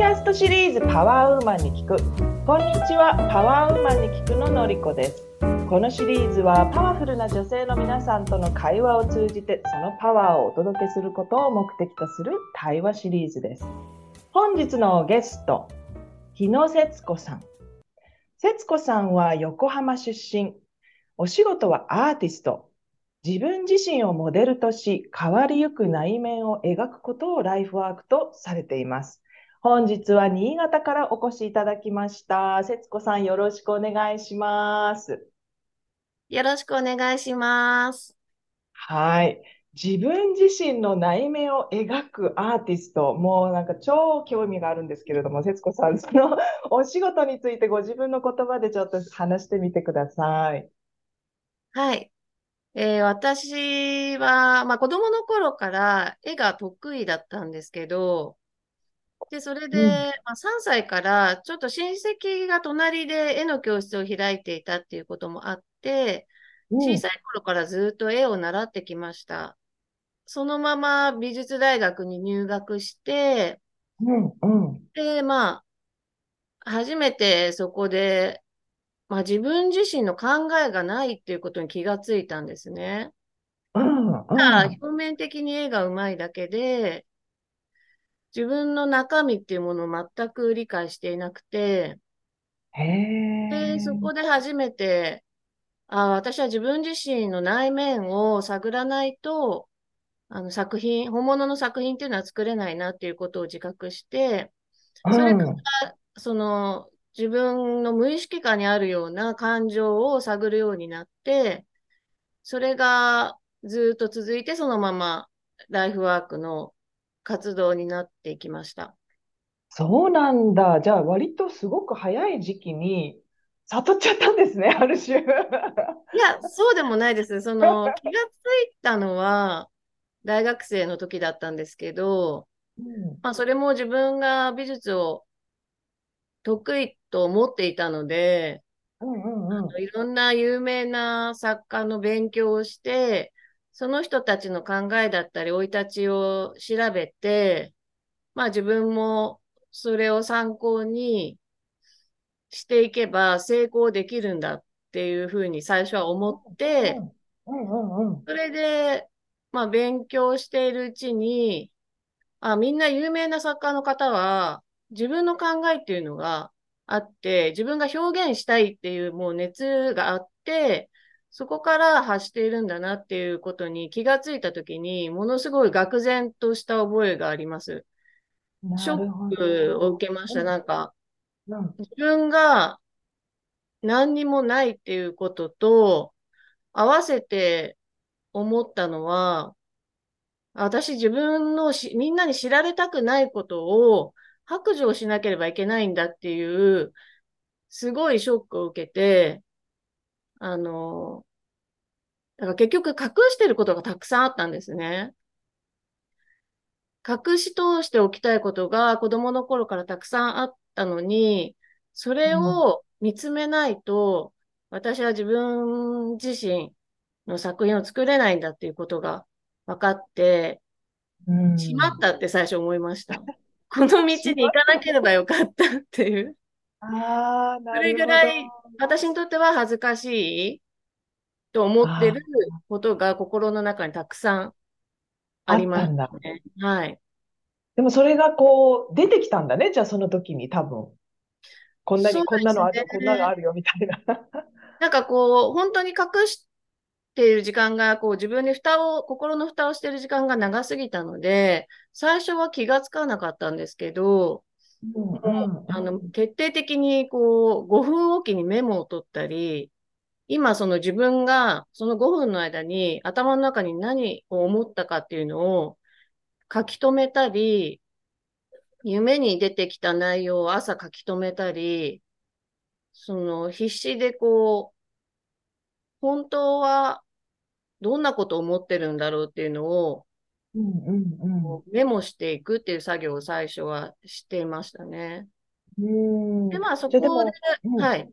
キャストシリーズパワーウーマンに聞く。こんにちはパワーウーマンに聞くののりこです。このシリーズはパワフルな女性の皆さんとの会話を通じてそのパワーをお届けすることを目的とする対話シリーズです。本日のゲスト日野節子さん。節子さんは横浜出身。お仕事はアーティスト。自分自身をモデルとし、変わりゆく内面を描くことをライフワークとされています。本日は新潟からお越しいただきました。節子さん、よろしくお願いします。よろしくお願いします。はい。自分自身の内面を描くアーティスト、もうなんか超興味があるんですけれども、節子さん、そのお仕事についてご自分の言葉でちょっと話してみてください。はい。えー、私は、まあ、子供の頃から絵が得意だったんですけど、で、それで、うん、まあ、3歳からちょっと親戚が隣で絵の教室を開いていたっていうこともあって、小さい頃からずっと絵を習ってきました。そのまま美術大学に入学して、うんうん、で、まあ、初めてそこでまあ、自分自身の考えがないっていうことに気がついたんですね。うんうん、表面的に絵がうまいだけで、自分の中身っていうものを全く理解していなくて、で、そこで初めて、あ私は自分自身の内面を探らないと、あの作品、本物の作品っていうのは作れないなっていうことを自覚して、それから、その、自分の無意識下にあるような感情を探るようになって、それがずっと続いて、そのままライフワークの活動になっていきました。そうなんだ。じゃあ、割とすごく早い時期に悟っちゃったんですね、ある種。いや、そうでもないです。その、気がついたのは、大学生の時だったんですけど、うん、まあ、それも自分が美術を得意と思っていたので、うんうんうん、いろんな有名な作家の勉強をして、その人たちの考えだったり、生い立ちを調べて、まあ自分もそれを参考にしていけば成功できるんだっていうふうに最初は思って、それで、まあ勉強しているうちに、あ、みんな有名な作家の方は、自分の考えっていうのがあって、自分が表現したいっていうもう熱があって、そこから発しているんだなっていうことに気がついたときに、ものすごい愕然とした覚えがあります。ショックを受けました。なんか、自分が何にもないっていうことと合わせて思ったのは、私自分のしみんなに知られたくないことを白状しなければいけないんだっていう、すごいショックを受けて、あの、だから結局隠してることがたくさんあったんですね。隠し通しておきたいことが子供の頃からたくさんあったのに、それを見つめないと、私は自分自身の作品を作れないんだっていうことが分かって、しまったって最初思いました。この道に行かなければよかったっていう。ああ、なるほど。それぐらい私にとっては恥ずかしいと思ってることが心の中にたくさんありましたね。はい。でもそれがこう出てきたんだね。じゃあその時に多分。こんなに、こんなのあるよ、こんなのあるよみたいな。なんかこう、本当に隠している時間が、こう自分に蓋を、心の蓋をしている時間が長すぎたので、最初は気がつかなかったんですけど、うんあの徹底的にこう5分おきにメモを取ったり、今その自分がその5分の間に頭の中に何を思ったかっていうのを書き留めたり、夢に出てきた内容を朝書き留めたり、その必死でこう、本当はどんなことを思ってるんだろうっていうのをうんうんうん。メモしていくっていう作業を最初はしていましたね。うん。で、まあそこで、も、うん。はい。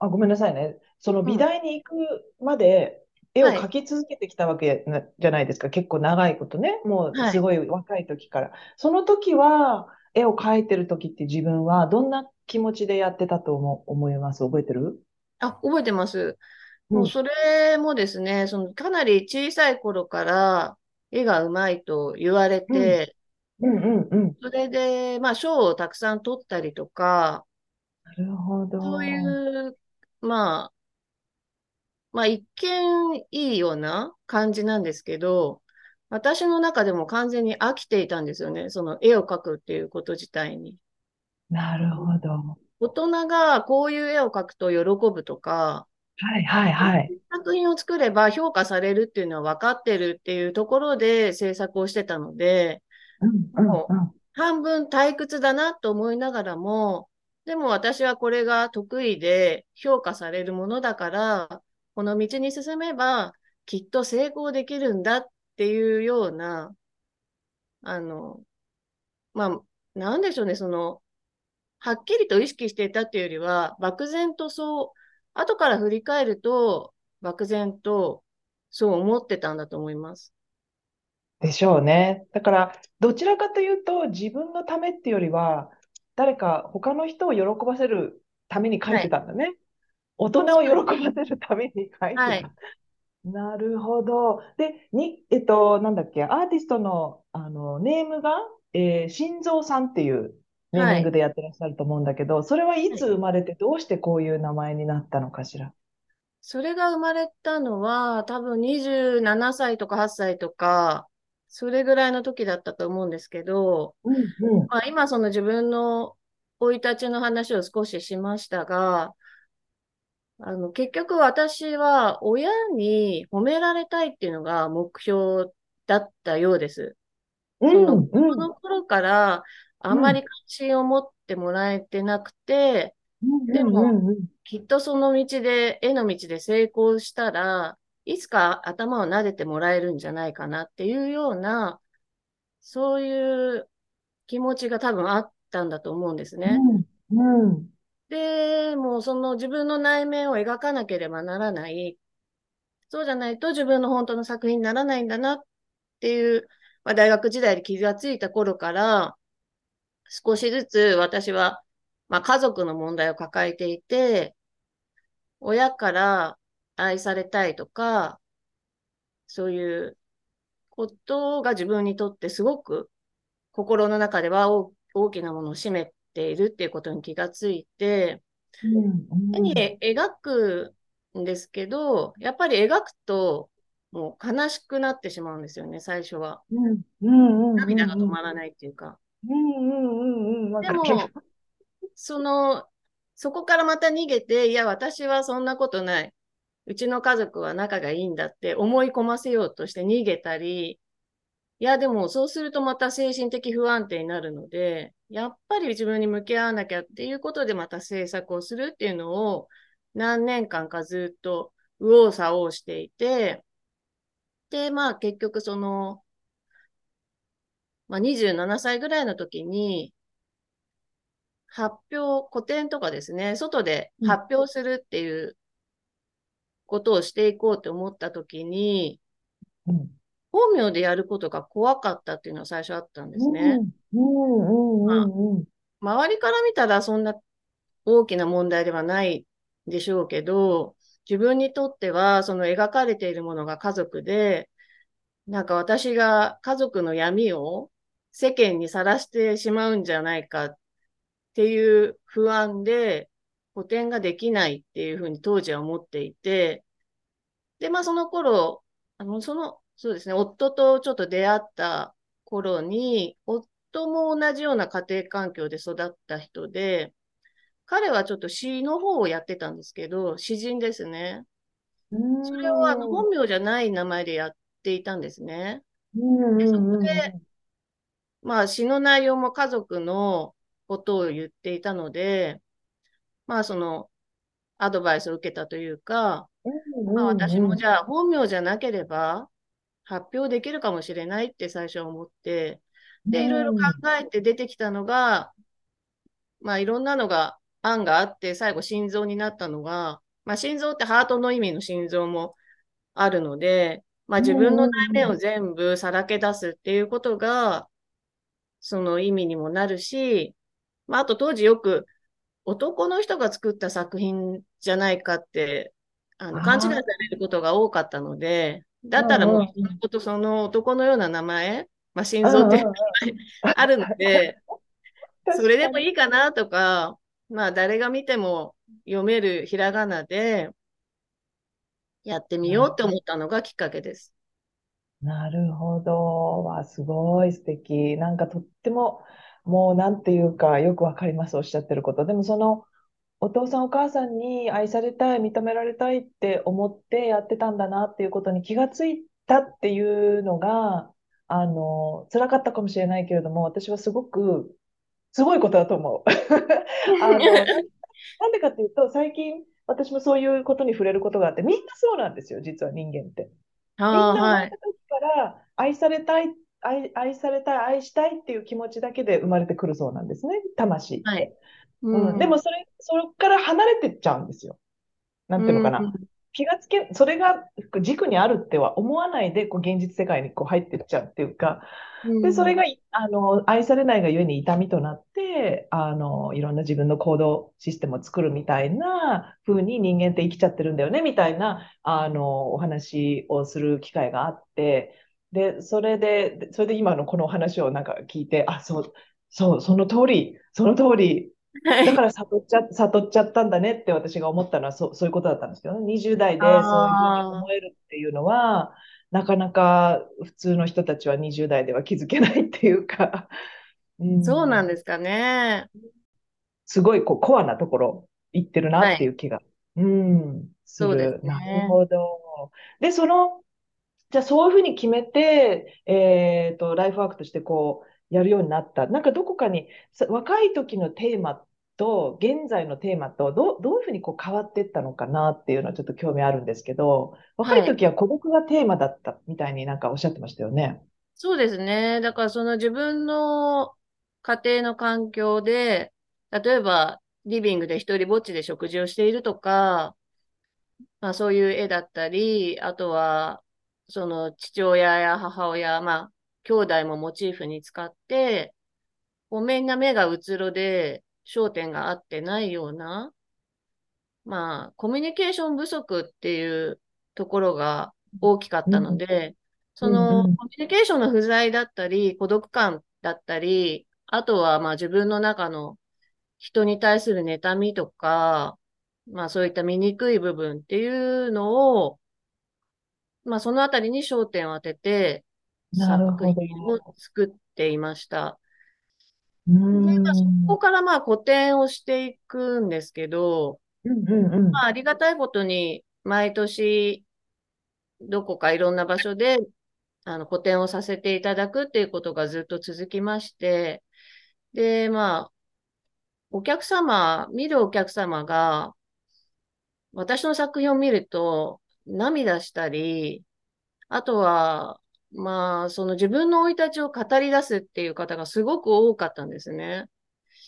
あ、ごめんなさいね。そのうん。美大に行くまで絵をはい。描き続けてきたわけなじゃないですか。結構長いことね。もうはい。すごい若い時から。その時は、絵を描いてる時って自分はどんな気持ちでやってたと思思います？覚えてる？あ、覚えてます。うんもうそれもですね、そのかなり小さい頃から絵がうまいと言われて、うんうんうん。それで、まあ、賞をたくさん取ったりとか、なるほど。そういう、まあ、まあ、一見いいような感じなんですけど、私の中でも完全に飽きていたんですよね。その絵を描くっていうこと自体に。なるほど。大人がこういう絵を描くと喜ぶとか、はいはいはい。作品を作れば評価されるっていうのは分かってるっていうところで制作をしてたので、うんうんうん。半分退屈だなと思いながらも、でも私はこれが得意で評価されるものだから、この道に進めばきっと成功できるんだっていうような、あの、まあ、なんでしょうね、その、はっきりと意識していたっていうよりは、漠然とそう、後から振り返ると、漠然とそう思ってたんだと思います。でしょうね。だから、どちらかというと、自分のためっていうよりは、誰か他の人を喜ばせるために書いてたんだね。大人を喜ばせるために書いてはいた。なるほど。で、に、えっと、なんだっけ、アーティストの、あの、ネームが、えー、心臓さんっていうネーミングでやってらっしゃると思うんだけど、それはいつ生まれて、どうしてこういう名前になったのかしら？それが生まれたのは、多分27歳とか8歳とか、それぐらいの時だったと思うんですけど、うんうん。まあ、今その自分の生い立ちの話を少ししましたが、あの、結局私は親に褒められたいっていうのが目標だったようです。うんうんこの頃からあんまり関心を持ってもらえてなくて、でもきっとその道で、絵の道で成功したらいつか頭を撫でてもらえるんじゃないかなっていうような、そういう気持ちが多分あったんだと思うんですね。うんうんで、もうその自分の内面を描かなければならない。そうじゃないと自分の本当の作品にならないんだなっていう、まあ、大学時代で気がついた頃から、少しずつ私は、まあ、家族の問題を抱えていて、親から愛されたいとか、そういうことが自分にとってすごく心の中では大大きなものを占めているっていうことに気がついて、うん絵に描くんですけど、やっぱり描くともう悲しくなってしまうんですよね、最初は。涙が止まらないっていうか。うんうんうんうん。でも、その、そこからまた逃げて、いや、私はそんなことない。うちの家族は仲がいいんだって思い込ませようとして逃げたり、いや、でもそうするとまた精神的不安定になるので、やっぱり自分に向き合わなきゃっていうことでまた制作をするっていうのを何年間かずっと右往左往していて、で、まあ結局その、まあ、27歳ぐらいの時に、発表、個展とかですね、外で発表するっていうことをしていこうと思った時に、うん。本名でやることが怖かったっていうのは最初あったんですね。周りから見たらそんな大きな問題ではないでしょうけど、自分にとってはその描かれているものが家族で、なんか私が家族の闇を世間にさらしてしまうんじゃないかっていう不安で、補填ができないっていうふうに当時は思っていて、で、まあその頃、あの、その、そうですね、夫とちょっと出会った頃に、夫も同じような家庭環境で育った人で、彼はちょっと詩の方をやってたんですけど、詩人ですね。うんそれをあの本名じゃない名前でやっていたんですね。うんうんうんそこでまあ詩の内容も家族のことを言っていたので、まあそのアドバイスを受けたというか、まあ、私もじゃあ本名じゃなければ発表できるかもしれないって最初は思って、で、いろいろ考えて出てきたのが、まあいろんなのが案があって、最後心臓になったのが、まあ心臓ってハートの意味の心臓もあるので、まあ自分の内面を全部さらけ出すっていうことが、その意味にもなるし、まあ、あと当時よく男の人が作った作品じゃないかって、あの勘違いされることが多かったので、だったらもう、ことその男のような名前、まあ、心臓ってあるので、それでもい。いいかなとか、まあ誰が見ても読めるひらがなでやってみようって思ったのがきっかけです。なるほど。わ、すごい素敵。なんかとっても、もうなんていうか、よくわかります、おっしゃってること。でもその、お父さんお母さんに愛されたい、認められたいって思ってやってたんだなっていうことに気がついたっていうのが、あの、辛かったかもしれないけれども、私はすごく、すごいことだと思う。あの、なんでかっていうと、最近、私もそういうことに触れることがあって、みんなそうなんですよ、実は人間って。みんああ、な生まはい。れた時から愛されたい、愛、愛されたい、愛したいっていう気持ちだけで生まれてくるそうなんですね、魂。はい。うん、でもそれ、そこから離れてっちゃうんですよ。なんていうのかな。うん気がつけ、それが軸にあるっては思わないで、こう現実世界にこう入ってっちゃうっていうか、で、それがい、あの、愛されないがゆえに痛みとなって、あの、いろんな自分の行動システムを作るみたいな風に人間って生きちゃってるんだよね、みたいな、あの、お話をする機会があって、で、それで、でそれで今のこのお話をなんか聞いて、あ、そう、そう、その通り、その通り、はいだから悟っちゃ、悟っちゃったんだねって私が思ったのはそう、そういうことだったんですけどね。20代でそういうふうに思えるっていうのは、なかなか普通の人たちは20代では気づけないっていうか、うんそうなんですかね。すごいこうコアなところ行ってるなっていう気が、うん、する。そうですねなるほど。で、その、じゃあそういうふうに決めて、えっと、ライフワークとしてこう、やるようになった。なんかどこかに、さ若い時のテーマと、現在のテーマと、どう、どういうふうにこう変わっていったのかなっていうのはちょっと興味あるんですけど、若い時は孤独がテーマだったみたいになんかおっしゃってましたよね。そうですね。だからその自分の家庭の環境で、例えばリビングで一人ぼっちで食事をしているとか、まあそういう絵だったり、あとはその父親や母親、まあ兄弟もモチーフに使って、こうみんな目がうつろで焦点が合ってないような、まあコミュニケーション不足っていうところが大きかったので、そのコミュニケーションの不在だったり、孤独感だったり、あとはまあ自分の中の人に対する妬みとか、まあそういった醜い部分っていうのを、まあそのあたりに焦点を当てて作品を作っていました。うで、ん。まあそこからまあ古典をしていくんですけど、うんうんうん。まあありがたいことに毎年どこかいろんな場所であの個展をさせていただくっていうことがずっと続きまして、で、まあ、お客様、見るお客様が、私の作品を見ると涙したり、あとは、まあ、その自分の生い立ちを語り出すっていう方がすごく多かったんですね。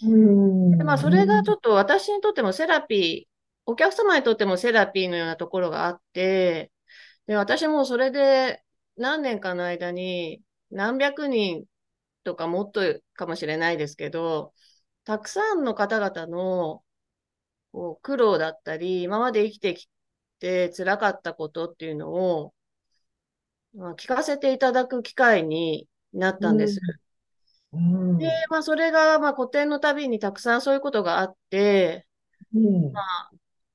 うんでまあ、それがちょっと私にとってもセラピー、お客様にとってもセラピーのようなところがあって、で、私もそれで何年かの間に何百人とかもっとかもしれないですけど、たくさんの方々のこう苦労だったり、今まで生きてきて辛かったことっていうのを、まあ、聞かせていただく機会になったんです。うん。で、まあ、それが、まあ、古典のたびにたくさんそういうことがあって、うん。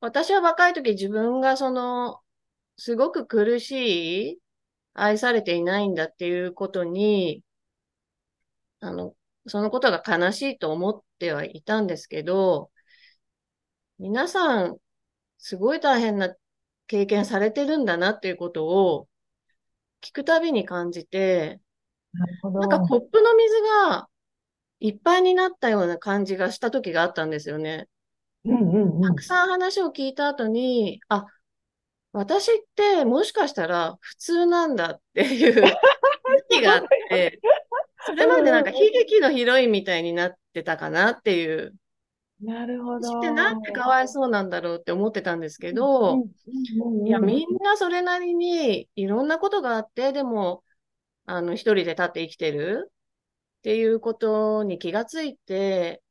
私は若い時自分がその、すごく苦しい、愛されていないんだっていうことに、あの、そのことが悲しいと思ってはいたんですけど、皆さん、すごい大変な経験されてるんだなっていうことを聞くたびに感じて、なるほど。なんかコップの水がいっぱいになったような感じがした時があったんですよね。うんうんうんたくさん話を聞いた後に、あ、私ってもしかしたら普通なんだっていう 時期があって、それまでなんか悲劇のヒロインみたいになってたかなっていう、なるほど。私ってなんてかわいそうなんだろうって思ってたんですけど、いや、みんなそれなりにいろんなことがあって、でも、あの、一人で立って生きてるっっていうことに気がついて、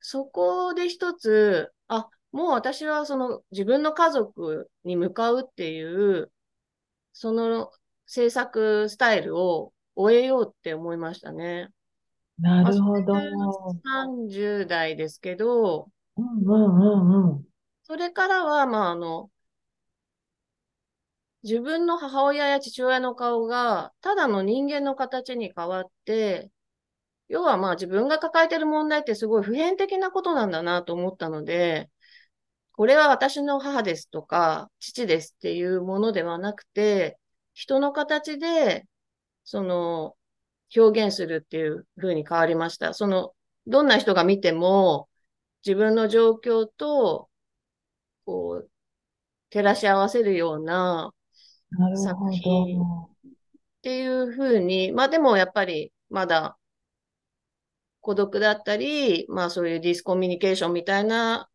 そこで一つ、あ、もう私はその自分の家族に向かうっていう、その制作スタイルを終えようって思いましたね。なるほど。30代ですけど、うんうんうんうん。それからは、まあ、あの、自分の母親や父親の顔が、ただの人間の形に変わって、要はまあ自分が抱えている問題ってすごい普遍的なことなんだなと思ったので、これは私の母ですとか、父ですっていうものではなくて、人の形で、その、表現するっていう風に変わりました。その、どんな人が見ても、自分の状況と、こう、照らし合わせるような作品ど。っていう風に、まあでもやっぱりまだ孤独だったり、まあそういうディスコミュニケーションみたいな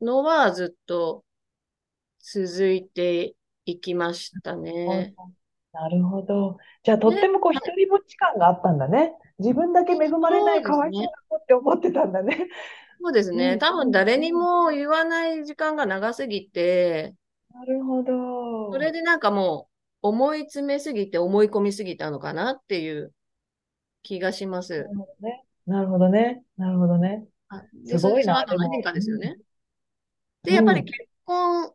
のはずっと続いていきましたね。なるほど。じゃあ、とってもこう、一人ぼっち感があったんだね。自分だけ恵まれない、かわいそうな子って思ってたんだね。そうですね。うん多分誰にも言わない時間が長すぎて、なるほど。それでなんかもう思い詰めすぎて思い込みすぎたのかなっていう気がしますな。るほどね。なるほどね。なるほどね。あですごいなその変化ですよね。うんで、やっぱうんり結婚、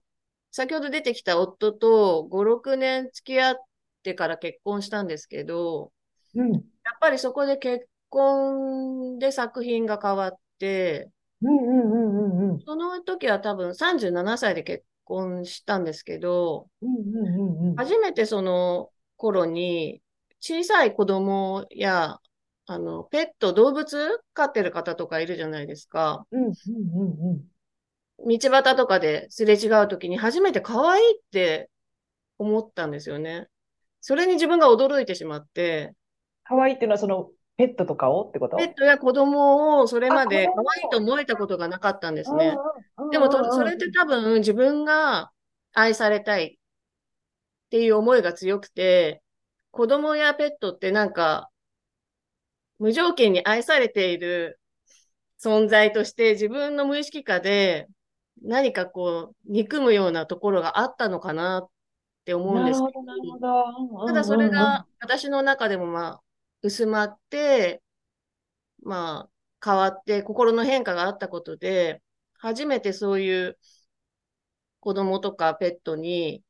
先ほど出てきた夫と5、6年付き合ってから結婚したんですけど、うん。やっぱりそこで結婚で作品が変わって。その時は多分37歳で結婚したんですけど。初めてその頃に小さい子供や、あの、ペット、動物飼ってる方とかいるじゃないですか。道端とかですれ違う時に初めて可愛いって思ったんですよね。それに自分が驚いてしまって、可愛いっていうのはそのペットとかを？ってこと？ペットや子供をそれまで可愛いと思えたことがなかったんですね。でもそれって多分自分が愛されたいっていう思いが強くて、子供やペットってなんか、無条件に愛されている存在として自分の無意識下で何かこう、憎むようなところがあったのかなって思うんですけどど、ただそれが私の中でもまあ、薄まって、まあ、変わって心の変化があったことで、初めてそういう子供とかペットに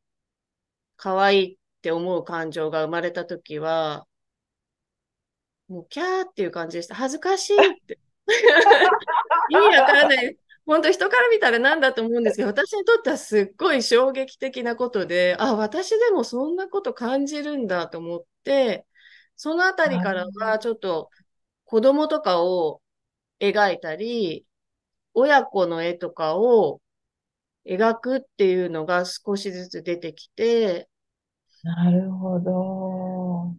可愛いって思う感情が生まれたときは、もうキャーっていう感じでした。恥ずかしいって。意味わからない。本当人から見たらなんだと思うんですけど、私にとってはすっごい衝撃的なことで、あ、私でもそんなこと感じるんだと思って、そのあたりからはちょっと子供とかを描いたり、親子の絵とかを描くっていうのが少しずつ出てきて、なるほど。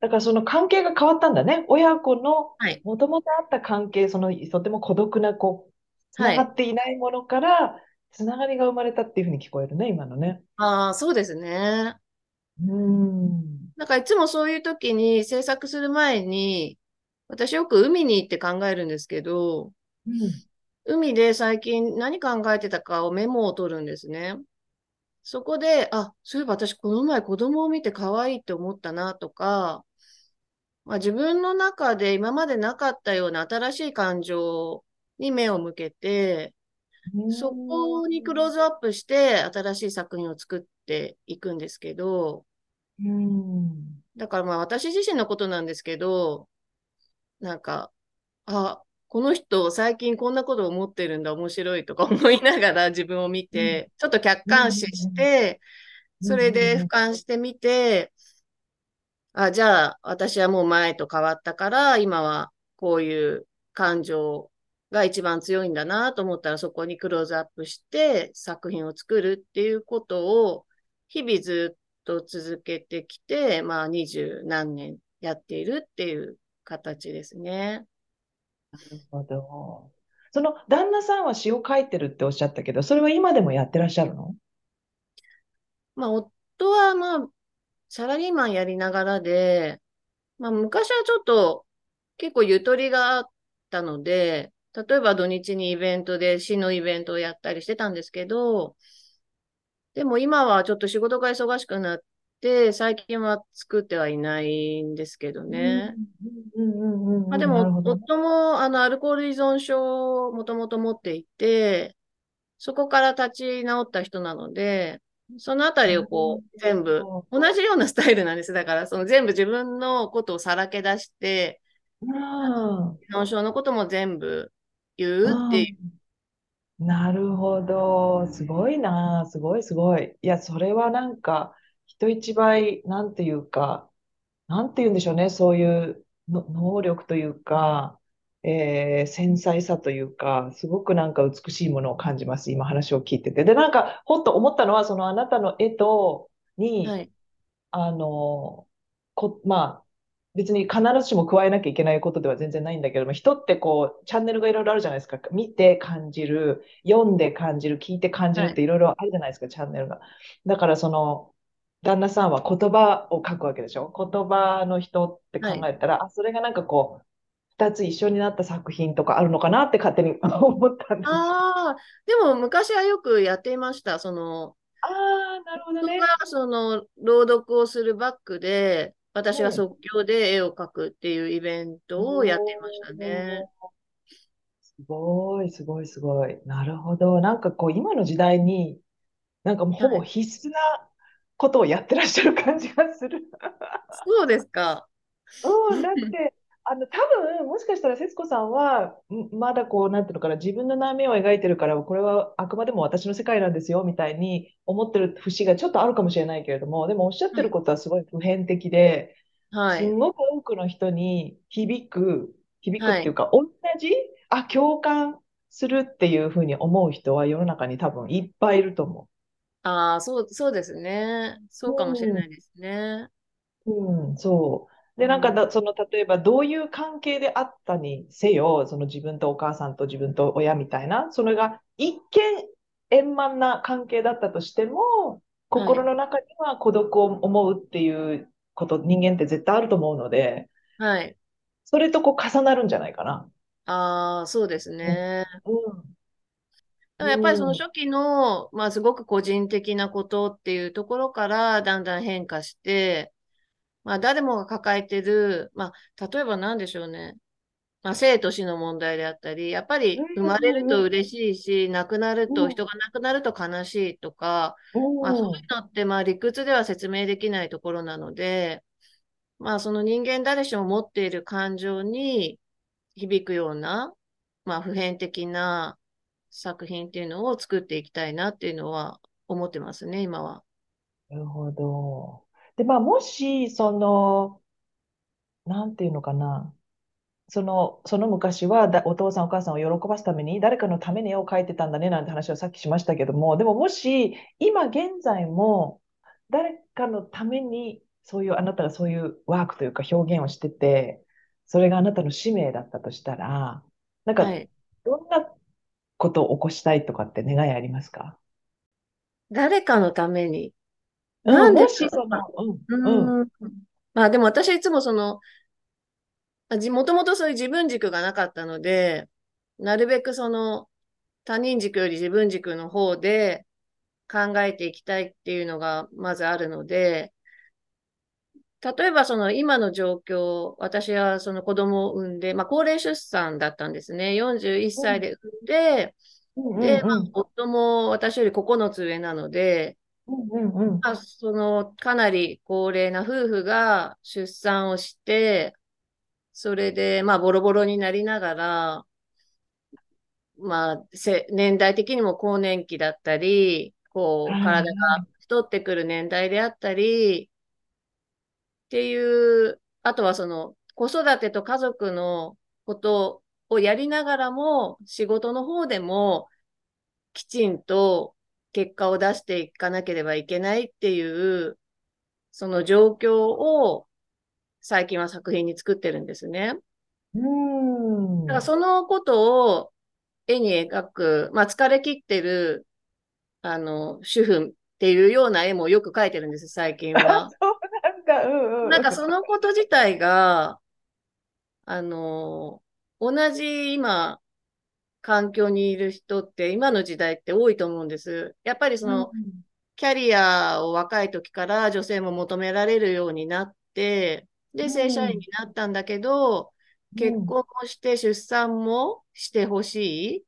だからその関係が変わったんだね。親子のはいもともとあった関係、そのとても孤独なこう、つはないがっていないものから、つながりが生まれたっていうふうに聞こえるね、今のね。ああ、そうですね。うん。なんかいつもそういう時に制作する前に、私よく海に行って考えるんですけど、うん。海で最近何考えてたかをメモを取るんですね。そこで、あ、そういえば私この前子供を見て可愛いって思ったなとか、まあ、自分の中で今までなかったような新しい感情に目を向けて、そこにクローズアップして新しい作品を作っていくんですけど、うん。だからまあ私自身のことなんですけど、なんか、あ、この人最近こんなこと思ってるんだ、面白いとか思いながら自分を見て、ちょっと客観視して、それで俯瞰してみて、あ、じゃあ私はもう前と変わったから、今はこういう感情が一番強いんだなと思ったらそこにクローズアップして作品を作るっていうことを日々ずっと続けてきて、まあ二十何年やっているっていう形ですね。なるほど。その旦那さんは詩を書いてるっておっしゃったけど、それは今でもやってらっしゃるの？まあ夫はまあサラリーマンやりながらで、まあ昔はちょっと結構ゆとりがあったので、例えば土日にイベントで市のイベントをやったりしてたんですけど、でも今はちょっと仕事が忙しくなって、最近は作ってはいないんですけどね。でも。夫もあのアルコール依存症をもともと持っていて、そこから立ち直った人なので、そのあたりをこう全部同じようなスタイルなんです。だからその全部自分のことをさらけ出して、うん依存症のことも全部言うっていう。うんなるほど。すごいな。すごいすごい。いや、それはなんか、人一倍、なんていうか、なんて言うんでしょうね。そういうの能力というか、えー繊細さというか、すごくなんか美しいものを感じます。今話を聞いてて。で、なんか、ほっと思ったのは、そのあなたの絵と、に、はい。あの、こ、まあ、別に必ずしも加えなきゃいけないことでは全然ないんだけども、人ってこう、チャンネルがいろいろあるじゃないですか。見て感じる、読んで感じる、聞いて感じるっていろいろあるじゃないですか、チャンネルが。だからその、旦那さんは言葉を書くわけでしょ。言葉の人って考えたら、あ、それがなんかこう、二つ一緒になった作品とかあるのかなって勝手に 思ったんです。あああ、でも昔はよくやっていました。その、あー、なるほどね。その朗読をするバックで、私は即興で絵を描くっていうイベントをやっていましたね。すごい、すごい、すごい。なるほど。なんかこう、今の時代に、なんかもうほぼはい必須なことをやってらっしゃる感じがする。そうですか。うん、だって、あの、多分、もしかしたら節子さんは、んまだこう、なんていうのかな、自分の悩みを描いてるから、これはあくまでも私の世界なんですよ、みたいに思ってる節がちょっとあるかもしれないけれども、でもおっしゃってることはすごい普遍的で、はい。すんごく多くの人に響く、響くはいっていうか、同じ、あ、共感するっていうふうに思う人は世の中に多分いっぱいいると思ああ、そう、そうですね。そうかもしれないですね。う。うん、そう。で、なんかだ、その、例えばどういう関係であったにせよ、その自分とお母さんと自分と親みたいな、それが一見円満な関係だったとしても、心の中には孤独を思うっていうこと、人間って絶対あると思うので、はい。それとこう重なるんじゃないかな。ああ、そうですね。うん。だからやっぱりそのうん初期の、まあ、すごく個人的なことっていうところからだんだん変化して、まあ、誰もが抱えてる、まあ、例えば何でしょうね。まあ、生と死の問題であったり、やっぱりうん生まれると嬉しいし、亡くなると、うん人が亡くなると悲しいとか、まあ、うんそういうのって、まあ、理屈では説明できないところなので、まあ、その人間誰しも持っている感情に響くような、まあ、普遍的な作品っていうのを作っていきたいなっていうのは思ってますね、今は。なるほど。で、まあ、もし、その、なんていうのかな。その、その昔はだ、お父さんお母さんを喜ばすために、誰かのために絵を描いてたんだねなんて話はさっきしましたけども、でももし、今現在も、誰かのために、そういう、あなたがそういうワークというか表現をしてて、それがあなたの使命だったとしたら、なんか、はい。どんなことを起こしたいとかって願いありますか？誰かのために。うん、なんで？もし、その、うん、うん、うーん。まあでも私はいつもその、もともとそういう自分軸がなかったので、なるべくその他人軸より自分軸の方で考えていきたいっていうのがまずあるので、例えばその今の状況、私はその子供を産んで、まあ高齢出産だったんですね。41歳で産んで、うん、で、うん、うん、夫も私より9つ上なので、うん、うん、うん。まあ、そのかなり高齢な夫婦が出産をして、それでまあボロボロになりながら、まあ、せ年代的にも更年期だったり、こう体が太ってくる年代であったり、っていう、あとはその子育てと家族のことをやりながらも、仕事の方でもきちんと結果を出していかなければいけないっていう、その状況を最近は作品に作ってるんですね。うん。だからそのことを絵に描く、まあ疲れ切ってる、あの、主婦っていうような絵もよく描いてるんです、最近は。そうなんだ、うんうん。なんかそのこと自体が、あの、同じ今、環境にいる人って今の時代って多いと思うんです。やっぱりその、キャリアを若い時から女性も求められるようになって、で、正社員になったんだけど、結婚もして出産もしてほし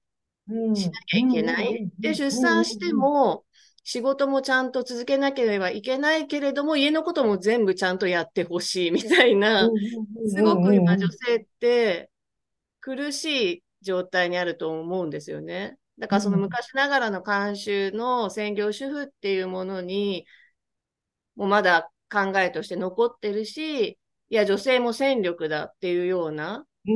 い、しなきゃいけない。で、出産しても、仕事もちゃんと続けなければいけないけれども、家のことも全部ちゃんとやってほしいみたいな、すごく今女性って苦しい状態にあると思うんですよね。だからその昔ながらの慣習の専業主婦っていうものに、もうまだ考えとして残ってるし、いや、女性も戦力だっていうような考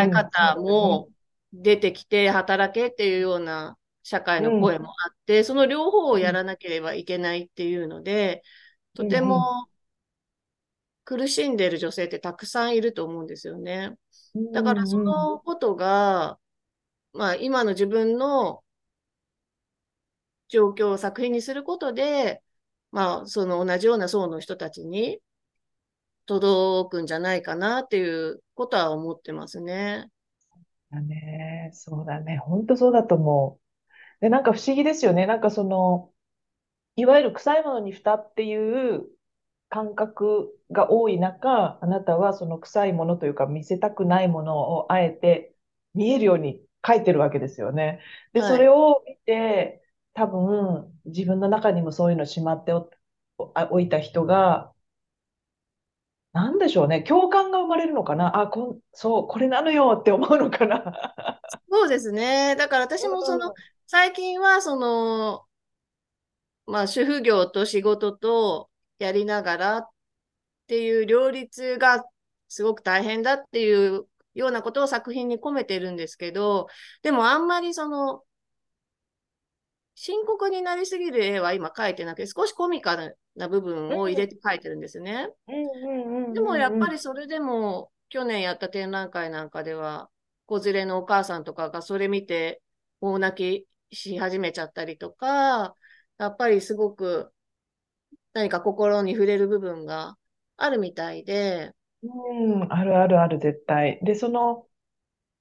え方も出てきて、働けっていうような社会の声もあって、その両方をやらなければいけないっていうので、とても苦しんでいる女性ってたくさんいると思うんですよね。だからそのことが、まあ今の自分の状況を作品にすることで、まあその同じような層の人たちに届くんじゃないかなっていうことは思ってますね。だね。そうだね。本当そうだと思う。で、なんか不思議ですよね。なんかその、いわゆる臭いものに蓋っていう感覚が多い中、あなたはその臭いものというか見せたくないものをあえて見えるように書いてるわけですよね。で、それを見て、多分自分の中にもそういうのしまっておいた人が、なんでしょうね。共感が生まれるのかな？あ、こん、そう、これなのよって思うのかな？そうですね。だから私もその、最近はその、まあ主婦業と仕事とやりながらっていう両立がすごく大変だっていうようなことを作品に込めてるんですけど、でもあんまりその、深刻になりすぎる絵は今描いてなくて、少しコミカルな部分を入れて描いてるんですね。でもやっぱりそれでも、去年やった展覧会なんかでは、子連れのお母さんとかがそれ見て大泣きし始めちゃったりとか、やっぱりすごく何か心に触れる部分があるみたいで。うん、あるあるある、絶対。で、その、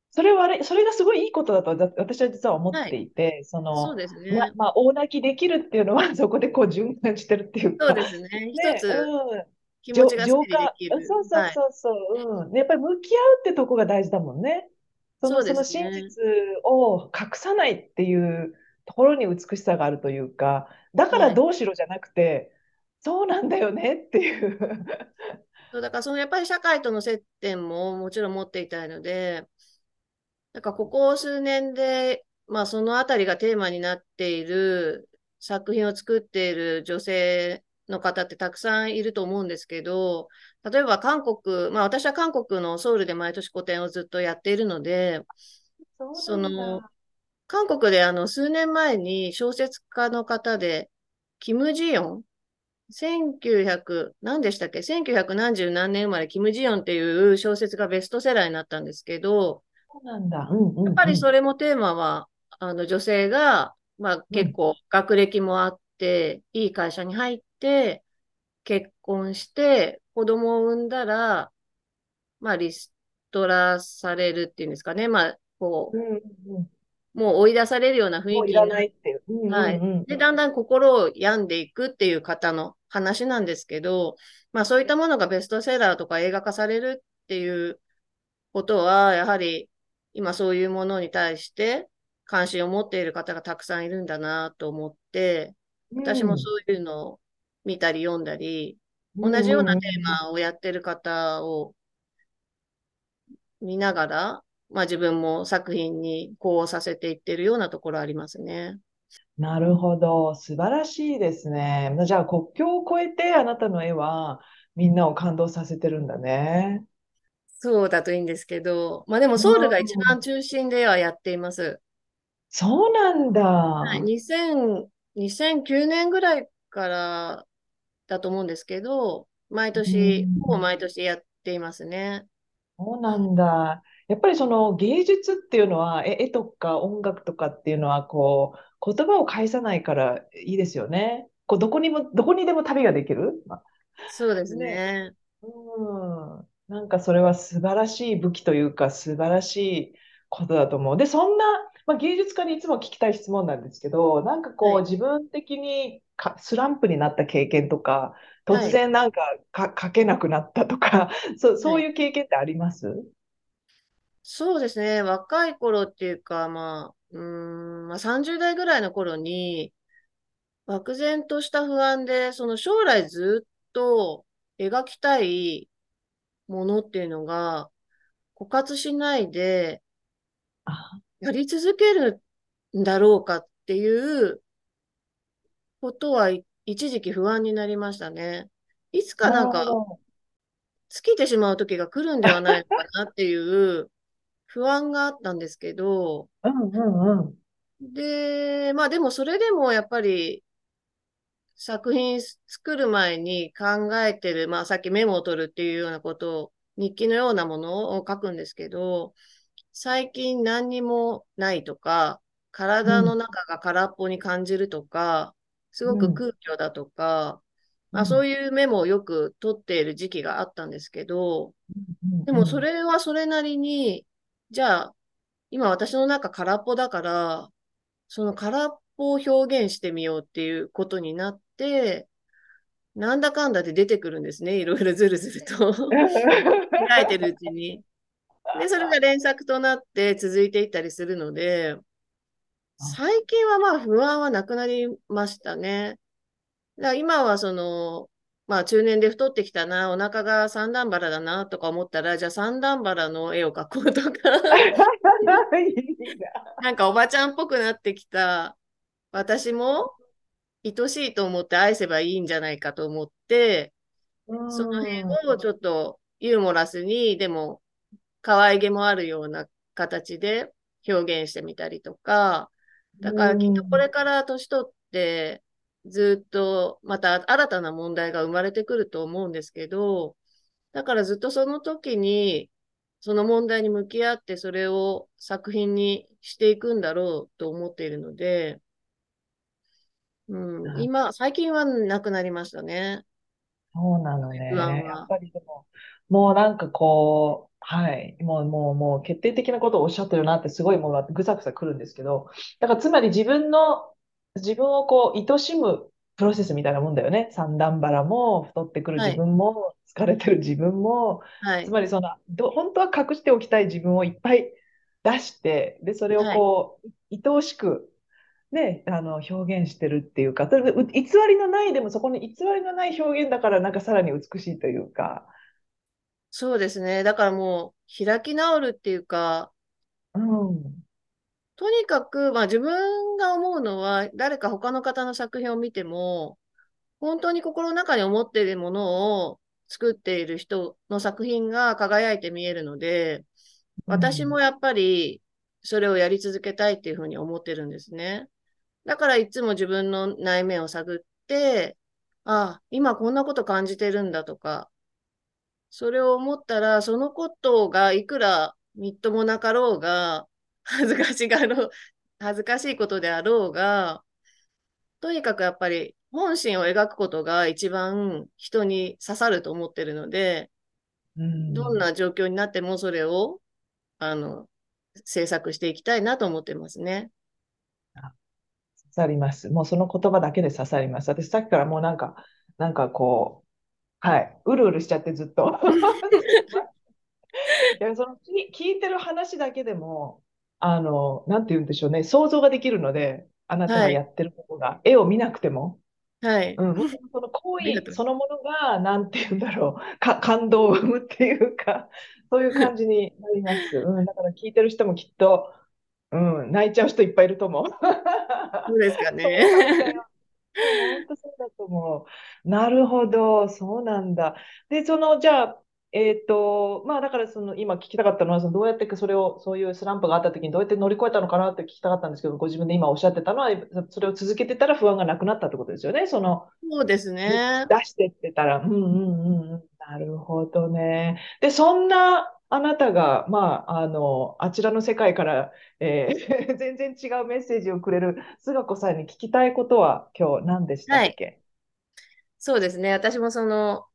それは、それがすごいいいことだと私は実は思っていて、はい、その、そうですね。まあ、大泣きできるっていうのは、そこでこう循環してるっていうか。そうですね。一つ、気持ちが整理できる。そうそうそうそう、はい、うん。やっぱり向き合うってとこが大事だもんね。その、その真実を隠さないっていうところに美しさがあるというか、だからどうしろじゃなくて、そうなんだよねっていう。そうだからそのやっぱり社会との接点ももちろん持っていたいので、なんかここ数年で、まあそのあたりがテーマになっている作品を作っている女性の方ってたくさんいると思うんですけど、例えば韓国、まあ私は韓国のソウルで毎年個展をずっとやっているので、その、韓国であの数年前に小説家の方で、キム・ジヨン1900、何でしたっけ ?1900 何十何年生まれ、キム・ジヨンっていう小説がベストセラーになったんですけど、そうなんだ。うんうんうん、やっぱりそれもテーマは、あの女性が、まあ結構学歴もあって、うん、いい会社に入って、結婚して、子供を産んだら、まあリストラされるっていうんですかね。まあ、こう、うんうんもう追い出されるような雰囲気になって、はい。で、だんだん心を病んでいくっていう方の話なんですけど、まあそういったものがベストセラーとか映画化されるっていうことは、やはり今そういうものに対して関心を持っている方がたくさんいるんだなと思って、私もそういうのを見たり読んだり、同じようなテーマをやってる方を見ながら、まあ自分も作品にこうさせていってるようなところありますね。なるほど。素晴らしいですね。じゃあ国境を越えてあなたの絵はみんなを感動させてるんだね。そうだといいんですけど、まあでもソウルが一番中心ではやっています。そうなんだ。はい、2000 2009年ぐらいからだと思うんですけど、毎年、ほぼ毎年やっていますね。そうなんだ。やっぱりその芸術っていうのは、絵とか音楽とかっていうのは、こう、言葉を返さないからいいですよね。こう、どこにも、どこにでも旅ができる。そうですね。ねうん。なんかそれは素晴らしい武器というか、素晴らしいことだと思う。で、そんな、まあ、芸術家にいつも聞きたい質問なんですけど、なんかこう、はい。自分的にかスランプになった経験とか、突はい。然なんかか書けなくなったとか、そう、そうはい。いう経験ってあります？そうですね。若い頃っていうか、まあ、うーん、まあ、30代ぐらいの頃に、漠然とした不安で、その将来ずっと描きたいものっていうのが枯渇しないであやり続けるんだろうかっていうことはい一時期不安になりましたね。いつあかなんかー、尽きてしまう時が来るんではないのかなっていう不安があったんですけど、うんうんうん。で、まあでもそれでもやっぱり作品作る前に考えてる、まあさっきメモを取るっていうようなことを、日記のようなものを書くんですけど、最近何にもないとか、体のうん中が空っぽに感じるとか、すごくうん空虚だとか、まあ、そうんういうメモをよく取っている時期があったんですけど、うんうん。でもそれはそれなりに、じゃあ、今私の中空っぽだから、その空っぽを表現してみようっていうことになって、なんだかんだで出てくるんですね。いろいろずるずると開いてるうちに。で、それが連作となって続いていったりするので、最近はまあ不安はなくなりましたね。だから今はその、まあ中年で太ってきたな、お腹が三段腹だなとか思ったら、じゃあ三段腹の絵を描こうとか。な。なんかおばちゃんっぽくなってきた。私も愛しいと思って愛せばいいんじゃないかと思って、うその辺をちょっとユーモラスに、でも可愛げもあるような形で表現してみたりとか、だからきっとこれから年取ってずっとまた新たな問題が生まれてくると思うんですけど、だからずっとその時にその問題に向き合ってそれを作品にしていくんだろうと思っているので、うん、今、最近はなくなりましたね。そうなの不安ね。やっは。ぱりでも、もうなんかこう、はい、もう、もう、もう決定的なことをおっしゃってるなってすごいもうぐさぐさくるんですけど、だからつまり自分の、自分をこう、愛しむプロセスみたいなもんだよね。三段腹も、太ってくる自はい。分も、疲れてる自分も、はい。つまりその、ど、本当は隠しておきたい自分をいっぱい出して、で、それをはい。こう、愛おしく、ね、あの表現してるっていうか、それ偽りのない、でもそこに偽りのない表現だから、なんかさらに美しいというか、そうですね。だからもう、開き直るっていうか、うん、とにかく、まあ自分が思うのは、誰か他の方の作品を見ても、本当に心の中に思っているものを作っている人の作品が輝いて見えるので、うん、私もやっぱりそれをやり続けたいっていうふうに思ってるんですね。だからいつも自分の内面を探って、ああ、今こんなこと感じてるんだとか、それを思ったら、そのことがいくらみっともなかろうが、恥ずかしがろう、恥ずかしいことであろうが、とにかくやっぱり本心を描くことが一番人に刺さると思ってるので、うん。どんな状況になってもそれを、あの、制作していきたいなと思ってますね。あ刺さります。もうその言葉だけで刺さります。私さっきからもうなんか、なんかこう、はい、うるうるしちゃってずっと。いや、その聞聞いてる話だけでも、あの、なんて言うんでしょうね、想像ができるので、あなたはい。がやってることが、絵を見なくても、はい。うん、その行。為そのものが、なんて言うんだろう、か、感動を生むっていうか、そういう感じになります。うん、だから聞いてる人もきっと、うん、泣いちゃう人いっぱいいると思う。そうですかね。本当そうだと思う。なるほど、そうなんだ。で、その、じゃあ、えっと、まあ、だからその、今聞きたかったのは、そのどうやってそれを、そういうスランプがあった時にどうやって乗り越えたのかなって聞きたかったんですけど、ご自分で今おっしゃってたのは、それを続けてたら不安がなくなったってことですよね。その、そうですね。出してってたら、うんうんうんうん。なるほどね。で、そんなあなたが、まあ、あの、あちらの世界から、えー 全然違うメッセージをくれる菅子さんに聞きたいことは今日何でしたはい。っけそうですね。私もその、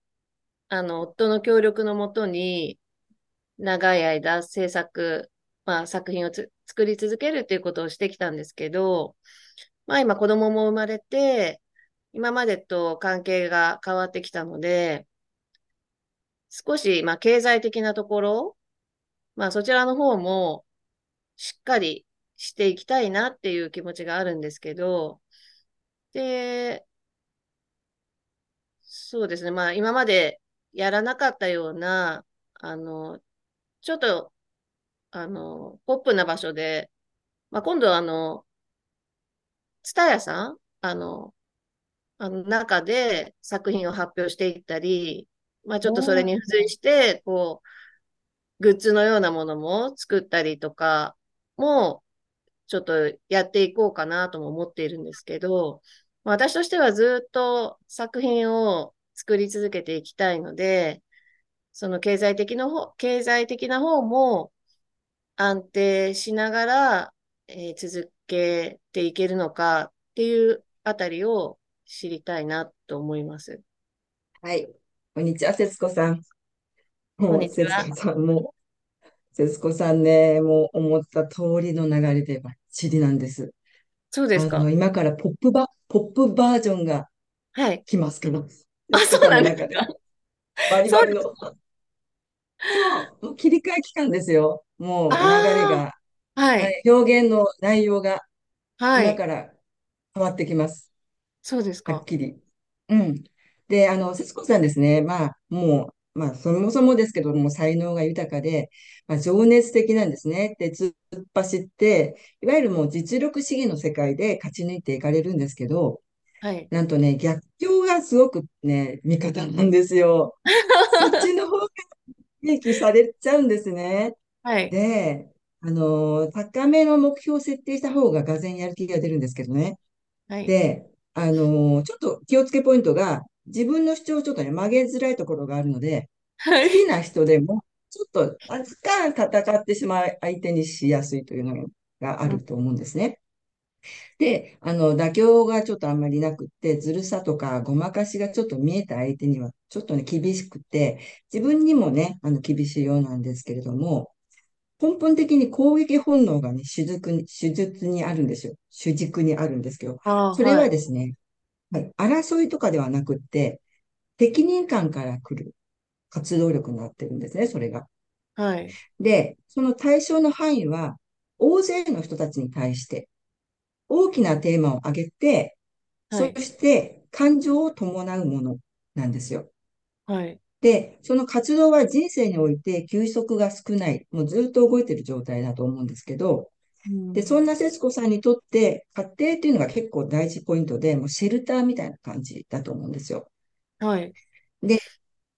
あの、夫の協力のもとに、長い間制作、まあ、作品を作り続けるっていうことをしてきたんですけど、まあ今子供も生まれて、今までと関係が変わってきたので、少し、まあ経済的なところ、まあそちらの方もしっかりしていきたいなっていう気持ちがあるんですけど、で、そうですね。まあ今までやらなかったような、あの、ちょっと、あの、ポップな場所で、まあ今度はあの、ツタヤさんあの、あの中で作品を発表していったり、まあちょっとそれに付随して、こう、グッズのようなものも作ったりとかも、ちょっとやっていこうかなとも思っているんですけど、私としてはずっと作品を作り続けていきたいので、その経済的の方、経済的な方も安定しながら、えー続けていけるのかっていうあたりを知りたいなと思います。はい。こんにちは、節子さん。もう、こんにちは。節子さん、もう、節子さんね、もう思った通りの流れでバッチリなんです。そうですか。今からポップバ、ポップバージョンがはい。来ますから、あ、節子そうなんで。か。バリバリの。そうもう切り替え期間ですよ。もう流れあが、あ、は。はいい、表現の内容がはい。今から変わってきます。そうですか。はっきり。うん。で、あの、節子さんですね。まあ、もう、まあ、そもそもですけども、才能が豊かで、まあ、情熱的なんですね。で、突っ走って、いわゆるもう実力主義の世界で勝ち抜いていかれるんですけど、はい。なんとね、逆境がすごくね、味方なんですよ。そっちの方が利益されちゃうんですね。はい。で、あの、高めの目標を設定した方ががぜんやる気が出るんですけどね。はい。で、あのーちょっと気をつけポイントが、自分の主張をちょっとね、曲げづらいところがあるので、はい。好きな人でも、ちょっと、あつか戦ってしまう相手にしやすいというのがあると思うんですね。で、あの、妥協がちょっとあんまりなくって、ずるさとかごまかしがちょっと見えた相手には、ちょっとね、厳しくて、自分にもね、あの、厳しいようなんですけれども、根本的に攻撃本能がね、手術に、手術にあるんですよ。主軸にあるんですけど、それは。はいですね、はい、争いとかではなくって、責任感から来る活動力になってるんですね、それが。はい。で、その対象の範囲は、大勢の人たちに対して、大きなテーマを挙げて、そはい。して感情を伴うものなんですよ。はい。で、その活動は人生において休息が少ない、もうずっと動いてる状態だと思うんですけど、うで、そん。んな節子さんにとって、家庭っていうのが結構大事ポイントで、もうシェルターみたいな感じだと思うんですよ。はい。で、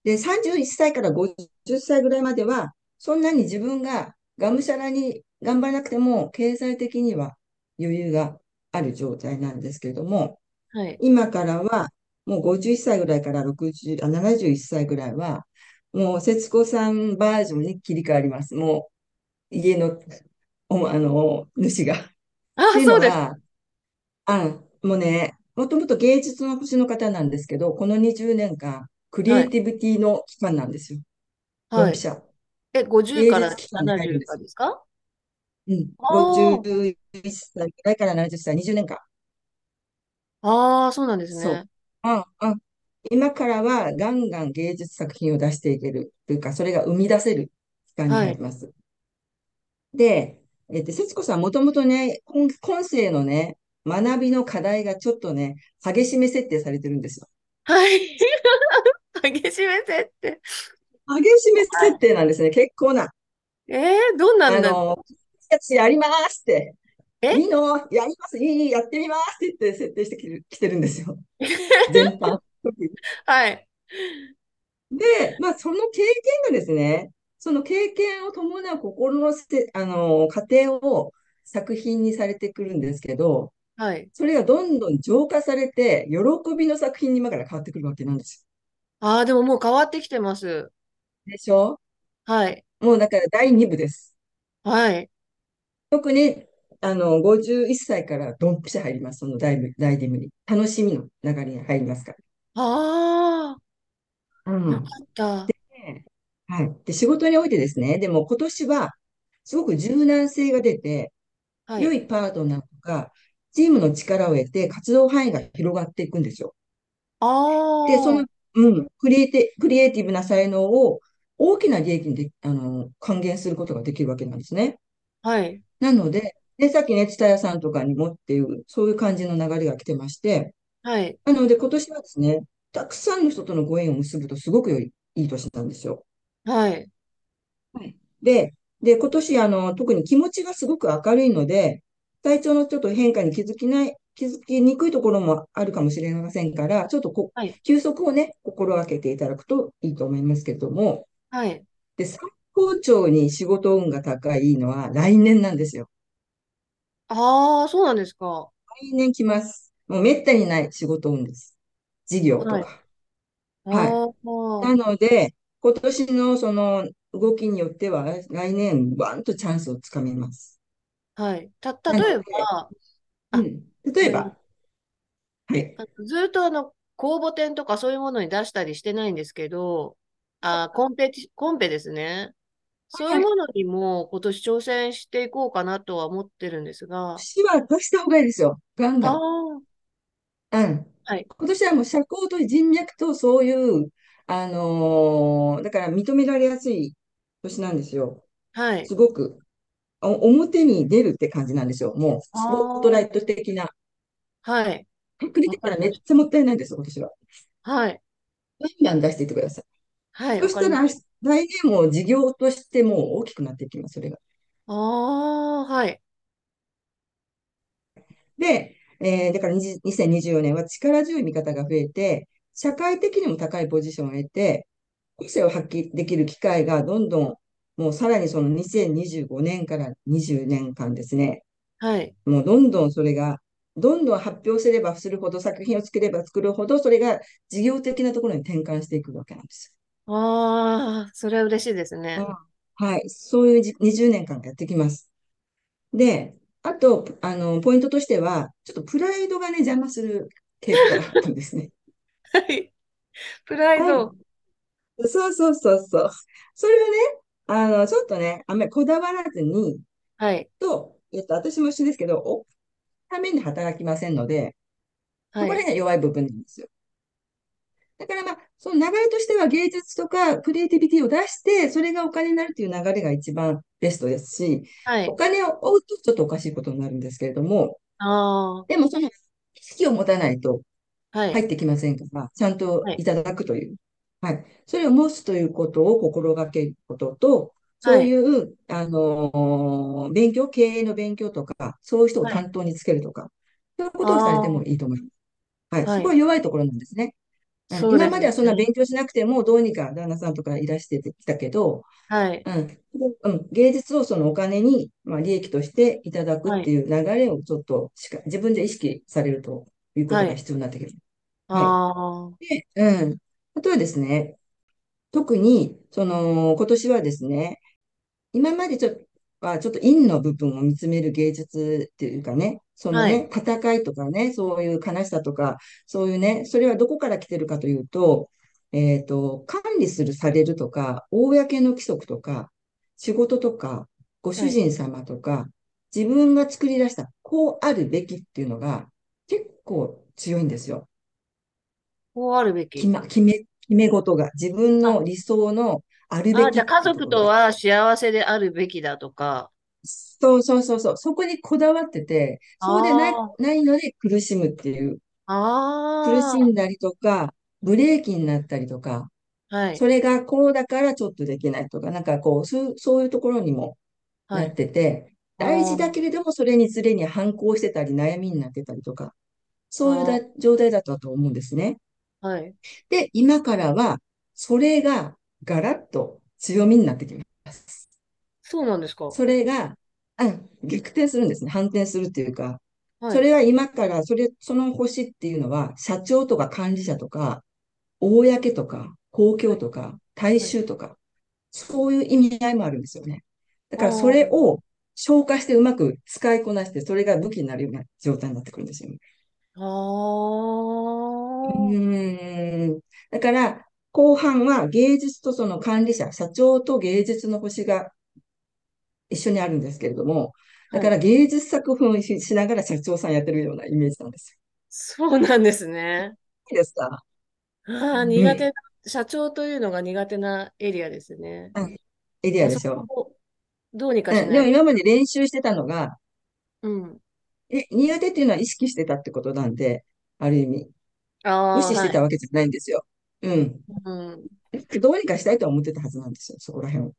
で、31歳から50歳ぐらいまでは、そんなに自分ががむしゃらに頑張らなくても、経済的には余裕がある状態なんですけれども、はい。今からは、もう51歳ぐらいから60、あ、71歳ぐらいは、もう節子さんバージョンに切り替わります。もう家の、お、あの、主が。っあそうであ、もうね、もともと芸術の星の方なんですけど、この20年間、クリエはい。イティビティの期間なんですよ。ドはい。ンピシャ。え、50芸から術期間に入るん70ですよ。かですか？うん。あ51歳ぐらいから70歳、20年間。あ、ああ、そうなんですそう。ね。あ、あ、今からはガンガン芸術作品を出していけるというか、それが生み出せる期間にはい。入ります。で、えっと、節子さんもともとね、今、今世のね、学びの課題がちょっとね、激しめ設定されてるんですよ。はい。激しめ設定。激しめ設定なんですね。結構な。えー、どんなんだ。あの、やりますって。え？いいの？やりますいいやってみますって言って設定してきてきてるんですよ。全般。はい。で、まあ、その経験がですね、その経験を伴う心のせ、あの、過程を作品にされてくるんですけど、はい。それがどんどん浄化されて、喜びの作品に今から変わってくるわけなんですああ、でももう変わってきてます。よ。でしょ？はい。もうだから第2部です。はい。特に、あの、51歳からドンピシャ入ります。その第2部、第2部に。楽しみの流れに入りますから。ああ、うん。よかった。ではい。で、仕事においてですね、でも今年は、すごく柔軟性が出て、はい。良いパートナーとか、チームの力を得て活動範囲が広がっていくんですよ。あで、そあ、の、うん、クリエイティ、クリエイティブな才能を大きな利益にで、あの、還元することができるわけなんですね。はい。なので、で、さっきね、蔦屋さんとかにもっていう、そういう感じの流れが来てまして、はい。なので今年はですね、たくさんの人とのご縁を結ぶとすごく良い、いい年なんですよ。はい。はい。で、で、今年、あの、特に気持ちがすごく明るいので、体調のちょっと変化に気づきない、気づきにくいところもあるかもしれませんから、ちょっとこ、はい。休息をね、心がけていただくといいと思いますけれども、はい。で、最高潮に仕事運が高いのは来年なんですよ。ああ、そうなんですか。来年来ます。もうめったにない仕事運です。事業とはい。か。はい。ああ、なので、今年のその動きによっては、来年、バンとチャンスをつかみます。はい。た、なの例えで、ば、あ、うん。例えば、はい。い。ずっとあの、公募展とかそういうものに出したりしてないんですけど、あ、コンペコンペですね。そういうはい。ものにも今年挑戦していこうかなとは思ってるんですが、年は出した方がいいですよ。ガンあガン。あ、うん。はい。今年はもう社交と人脈とそういう、あのーだから認められやすい年なんですよ。はい。すごく。お表に出るって感じなんですよ。もう、あスポットライトあ、的な。はい。隠れてたらめっちゃもったいないんですよ、今年は。た。はい。ガンガン出していってください。はい、そしたら、来年も事業としてもう大きくなっていきます、それが。た。ああ、はい。で、えーだから20 2024年は力強い味方が増えて、社会的にも高いポジションを得て、個性を発揮できる機会がどんどん、もうさらにその2025年から20年間ですね、はい。もうどんどんそれが、どんどん発表すればするほど、作品を作れば作るほど、それが事業的なところに転換していくわけなんですああ、それは嬉しいですよ。ね。うんはい。そういうじ20年間やってきます。で、あと、あの、ポイントとしては、ちょっとプライドがね、邪魔する傾向があるんですね。はい。プライはい。ド。そうそうそうそう。それをね、あの、ちょっとね、あんまりこだわらずに、はい。と、えっと、私も一緒ですけど、おために働きませんので、そはい。こら辺が弱い部分なんですよ。だからまあ、その流れとしては芸術とかクリエイティビティを出して、それがお金になるという流れが一番ベストですし、はい。お金を追うとちょっとおかしいことになるんですけれども、ああ、でもその意識を持たないとはい。入ってきませんから、ちゃんとはい。いただくという。はい。それを持つということを心がけることと、そういはい。う、あのー勉強、経営の勉強とか、そういう人をはい。担当につけるとか、そういうことをされてもいいと思います。はい。そこははい。弱いところなんですね。うん、そうです今まではそんなね。勉強しなくても、どうにか旦那さんとかいらしてきたけど、はい。うん、うん、芸術をそのお金に、まあ、利益としていただくはい。っていう流れをちょっとしか自分で意識されるということはい。が必要になってきます。はい。ああ、で、うん。あとはですね、特に、その、今年はですね、今までちょっと、はちょっと陰の部分を見つめる芸術っていうかね、そのはい。ね、戦いとかね、そういう悲しさとか、そういうね、それはどこから来てるかというと、えっと、管理するされるとか、公の規則とか、仕事とか、ご主はい。人様とか、自分が作り出した、こうあるべきっていうのが結構強いんですよ。こうあるべき。決ま、決め、決め事が、自分あ、の理想のあるべあ、じゃあ家族とは幸せであるべきだとか。そうそうそうそう。そこにこだわってて、そうでない、あないので苦しむっていう。苦あ、あしんだりとか、ブレーキになったりとか、あ、はい。それがこうだからちょっとできないとか、なんかこう、そう、そういうところにもなっはい。てて、大事だあけれども、それにつれに反抗してたり、悩みになってたりとか、あ、そういうだあ状態だったと思うんですね。あ、はい。で、今からは、それがガラッと強みになってきます。そうなんですか。それが、うん、逆転するんですね。反転するっていうか、はい。それは今から、それ、その星っていうのは、社長とか管理者とか、公とか、公共はい。とか、大はい。衆とか、そういう意味合いもあるんですよね。だからそれを消化してうまく使いこなして、それが武器になるような状態になってくるんですよね。あうあ、ーん。だから、後半は芸術とその管理者、社長と芸術の星が一緒にあるんですけれども、だから芸術作品をしながら社長さんやってるようなイメージなんですそうなんですね。いいですか？ああ、苦手な、社長というのが苦手なエリアですね。うんエリアでしょ。どうにかしうん、でもない。今まで練習してたのが、うん。え、苦手っていうのは意識してたってことなんで、ある意味、ああ、無視してはい。たわけじゃないんですよ。うん。うん。どうにかしたいとは思ってたはずなんですよ、そこら辺を。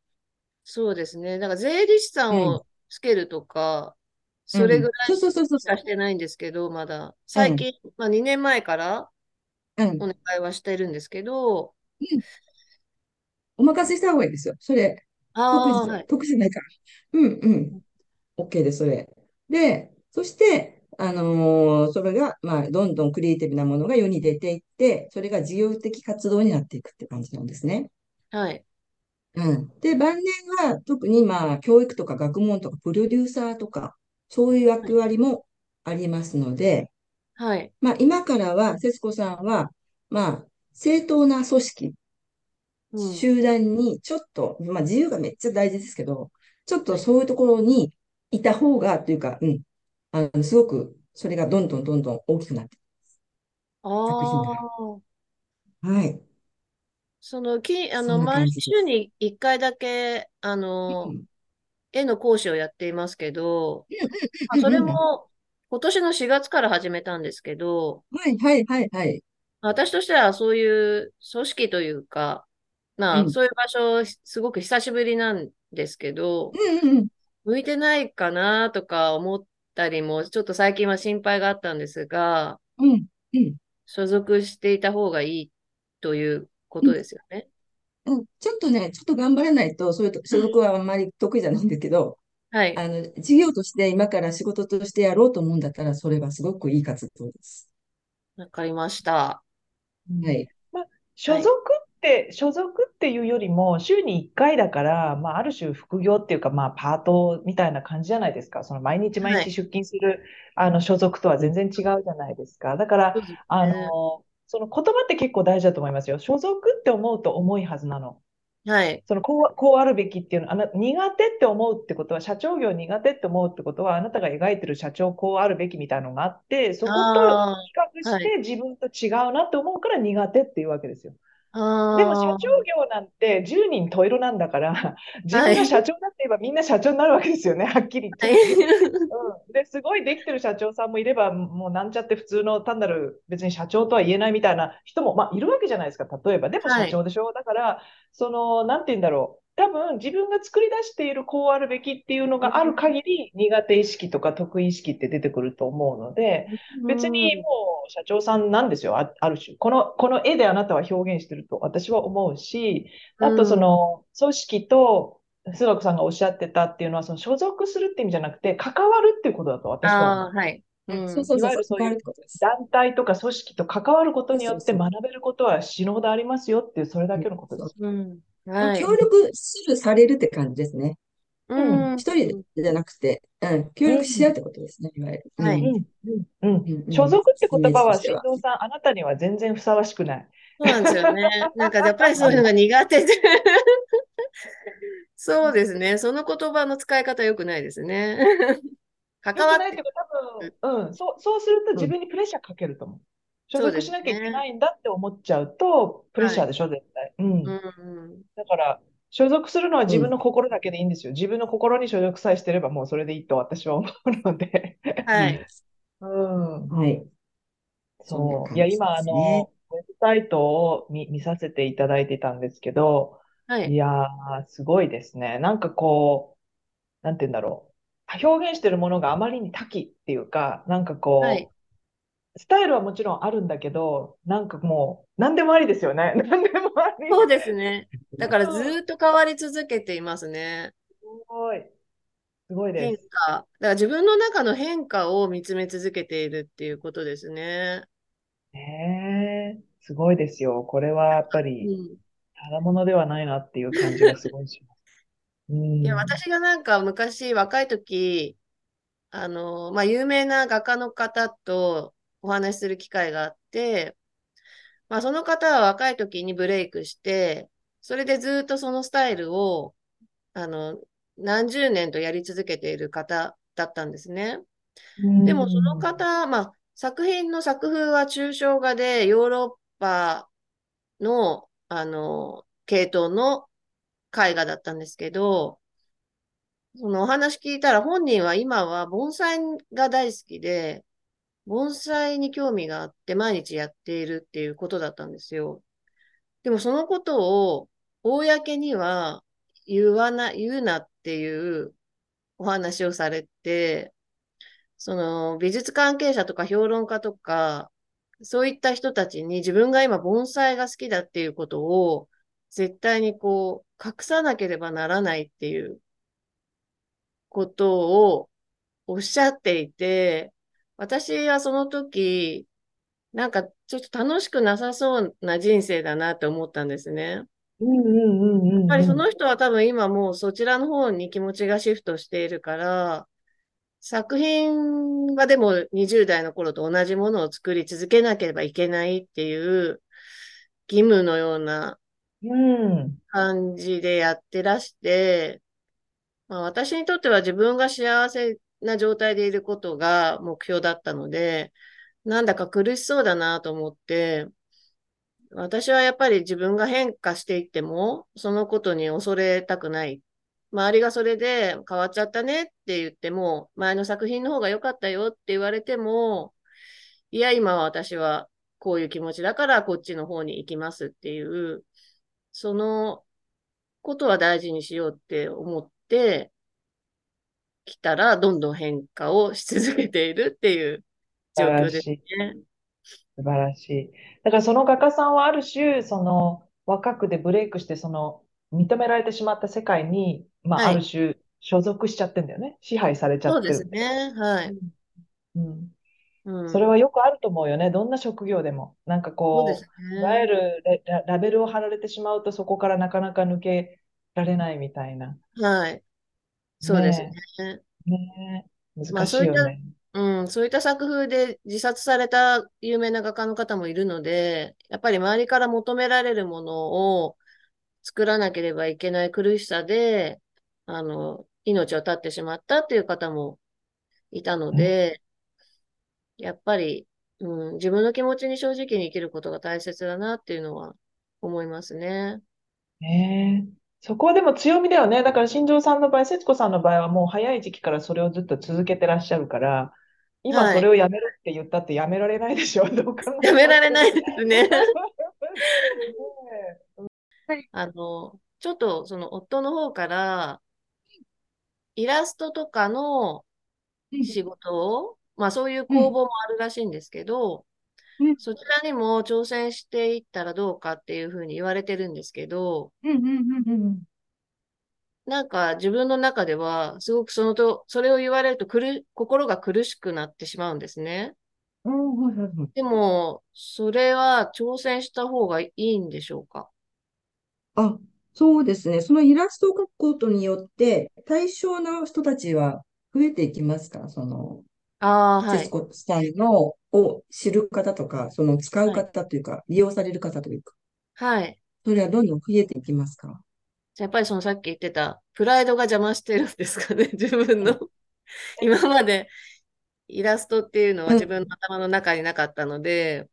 そうですね。だから税理士さんうん。をつけるとか、うん。それぐらいそうそうそうそしかしてないんですけど、まだ。う。うん。最近、まあ2年前からうん。お願いはしてるんですけど、うん。お任せした方がいいですよ。それ、得ああ、意、はい。得意じゃないから。うんうん。OK です、それ。で、そして、あのーそれが、まあ、どんどんクリエイティブなものが世に出ていって、それが事業的活動になっていくって感じなんですね。はい。うん。で、晩年は特にまあ、教育とか学問とかプロデューサーとか、そういう役割もありますので、はい。まあ、今からは、節子さんは、まあ、正当な組織、うん。集団にちょっと、まあ、自由がめっちゃ大事ですけど、ちょっとはい。そういうところにいた方が、というか、うん、あの、すごく、それがどんどんどんどん大きくなって作品が。ああ、はい。その、き、あの、毎。週に1回だけ、あうの、ん。絵の講師をやっていますけど、うんうんうんうん。も今年の4月から始めたんですけど、はいはいはいはい。私としてはそういう組織というか、まあ、うん。そういう場所、すごく久しぶりなんですけど、うんうんうん。向いてないかなとか思ったりも、ちょっと最近は心配があったんですが、うん。うん。所属していた方がいいというこうん。とですよね。うんちょっとね、ちょっと頑張らないと、そういうと所属はあんまり得意じゃないんだけど、はい。あの、事業として今から仕事としてやろうと思うんだったら、それはすごくいい活動です。わかりました。はい。まあ、所はい。属って、所属っていうよりも、週に1回だから、まあ、ある種副業っていうか、まあ、パートみたいな感じじゃないですか。その毎日毎はい。日出勤する、あの、所属とはうん全然違うじゃないですか。だから、あね。の、その言葉って結構大事だと思いますよ。所属って思うと重いはずなの。はい。そのこう、こうあるべきっていうの、あな、苦手って思うってことは、社長業苦手って思うってことは、あなたが描いてる社長こうあるべきみたいなのがあって、そことあ比較。して自分と違うなって思うから苦手っていうわけですよ。でも社あ長業なんて10人十色なんだから、自。分が社長だって言えばみんな社長になるわけですよね、はっきりは言って。い。うん、で、すごいできてる社長さんもいれば、もうなんちゃって普通の単なる別に社長とは言えないみたいな人も、まあ、いるわけじゃないですか、例えば。でもはい。社長でしょだから、その、なんて言うんだろう。多分自分が作り出しているこうあるべきっていうのがある限り苦手意識とか得意意識って出てくると思うので、別にうん。もう社長さんなんですよ、あ、ある種。この、この絵であなたは表現してると私は思うし、あとそうん。の組織と須学さんがおっしゃってたっていうのは、その所属するって意味じゃなくて、関わるっていうことだと私は思う。はい。う。うんそうんそういそうそう、関わわゆるそういう。団体とか組織と関わることによって。学べることは死ぬほどありますよっていう、それだうんけのことです。うん。はい。力する、されるって感じですね。ううん。ん。一人じゃなくて、うん、協うん。力し合うってことですね、いわゆる。うはい。ん、うん。所属って言葉は。新藤さん、あなたには全然ふさわしくない。そうなんですよね。なんかやっぱりそういうのうん、が苦手でそうですね。その言葉の使い方良くないですね。関良わってくないっていうか、く。多分、うん、そう、そうすると自うん、分にプレッシャーかけると思う。所属しなきゃいけね。ないんだって思っちゃうと、プレッはい。シャーでしょ、絶対。う。うんん。だから、所属するのは自うん、分の心だけでいいんですよ。自分の心に所属さえしてればもうそれでいいと私は思うので。はい。うん。はい。そう。いや、今、あ。の、ウェブサイトを見、見させていただいてたんですけど、はいい。やー、すごいですね。なんかこう、なんて言うんだろう。表現してるものがあまりに多岐っていうか、なんかはい。スタイルはもちろんあるんだけど、なんかもう、何でもありですよね。何でもあり。そうですね。だからずっと変わり続けていますね。すごい。すごいで変す。化。だから自分の中の変化を見つめ続けているっていうことですね。ねえ、すごいですよ。これはやっぱうり、ん。ただものではないなっていう感じがすごいします。ういや、ん。私がなんか昔若い時、あの、まあ、有名な画家の方とお話しする機会があって、まあ、その方は若い時にブレイクして、それでずっとそのスタイルを、あの、何十年とやり続けている方だったんですね。でもその方、まあ、作品の作風は抽象画でヨーロッパの、あの、系統の絵画だったんですけど、そのお話聞いたら本人は今は盆栽が大好きで、盆栽に興味があって毎日やっているっていうことだったんですよ。でもそのことを公には言わな、言うなっていうお話をされて、その美術関係者とか評論家とか、そういった人たちに自分が今盆栽が好きだっていうことを絶対にこう隠さなければならないっていうことをおっしゃっていて、私はその時、なんかちょっと楽しくなさそうな人生だなって思ったんですね。うんうんうんうん、やっぱりその人は多分今もうそちらの方に気持ちがシフトしているから、作品はでも20代の頃と同じものを作り続けなければいけないっていう義務のような感じでやってらして、まあ、私にとっては自分が幸せな状態でいることが目標だったので、なんだか苦しそうだなと思って、私はやっぱり自分が変化していっても、そのことに恐れたくない。周りがそれで変わっちゃったねって言っても、前の作品の方が良かったよって言われても、いや、今は私はこういう気持ちだからこっちの方に行きますっていう、そのことは大事にしようって思ってきたら、どんどん変化をし続けているっていう状況ですね。素晴らしい。だからその画家さんはある種、その若くでブレイクして、その認められてしまった世界に、まあ、はい、ある種、所属しちゃってんだよね。支配されちゃってる。そうですね。はい。うん。うん、それはよくあると思うよね。どんな職業でも。なんかこう、うね、いわゆるララベルを貼られてしまうと、そこからなかなか抜けられないみたいな。はい。そうですね。ね難しいよね。まあ、うん、そういった作風で自殺された有名な画家の方もいるので、やっぱり周りから求められるものを作らなければいけない苦しさで、あの、命を絶ってしまったっていう方もいたので、やっぱり、うん、自分の気持ちに正直に生きることが大切だなっていうのは思いますね。ねえ。そこはでも強みだよね。だから新庄さんの場合、節子さんの場合はもう早い時期からそれをずっと続けてらっしゃるから、今それをやめるって言ったってやめられないでしょ、どうやめられないですね。あの、ちょっとその夫の方から、イラストとかの仕事を、まあそういう公募もあるらしいんですけど、うん、そちらにも挑戦していったらどうかっていうふうに言われてるんですけど、なんか自分の中では、すごくそのと、それを言われると苦心が苦しくなってしまうんですね。でも、それは挑戦した方がいいんでしょうか？あ、そうですね。そのイラストを描くことによって、対象の人たちは増えていきますか？その、ああ、は節子さんのを知る方とか、その使う方というか、利用される方というか、はい。それはどんどん増えていきますか？やっぱりそのさっき言ってた、プライドが邪魔してるんですかね、自分の。今までイラストっていうのは自分の頭の中になかったので、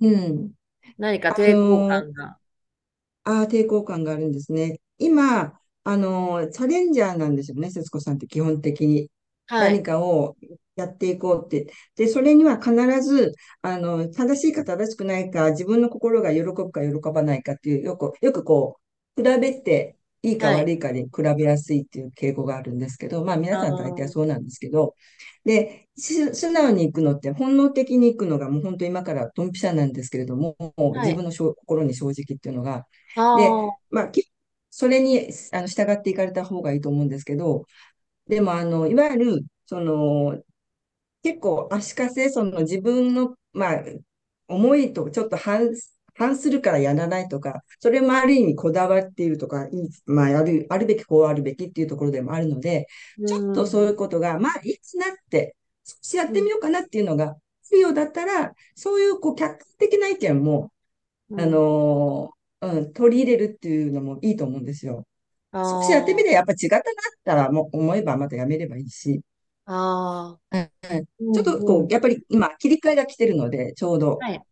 うん。何か抵抗感が。ああ、抵抗感があるんですね。今、あの、チャレンジャーなんですよね、節子さんって基本的に。はい。何かをやっていこうって。で、それには必ず、あの、正しいか正しくないか、自分の心が喜ぶか喜ばないかっていう、よく、よくこう、比べて、いいか悪いかで比べやすいっていう傾向があるんですけど、まあ皆さん大体そうなんですけど、で、素直に行くのって、本能的に行くのがもう本当今からドンピシャなんですけれども、自分の心に正直っていうのが、で、まあ、それにあの従っていかれた方がいいと思うんですけど、でも、あの、いわゆる、その、結構足かせ、その自分の、まあ、思いとちょっと反反するからやらないとか、それもある意味こだわっているとか、まあ、ある、あるべきこうあるべきっていうところでもあるので、ちょっとそういうことが、まあ、いつなって、少しやってみようかなっていうのが必要だったら、そういうこう客観的な意見もあのーうん、取り入れるっていうのもいいと思うんですよ。あ少しやってみーて、やっぱ違ったなったら、もう思えばまたやめればいいし、あうん。ー、ちょっとこう、やっぱり今、切り替えが来てるので、ちょうど。はい。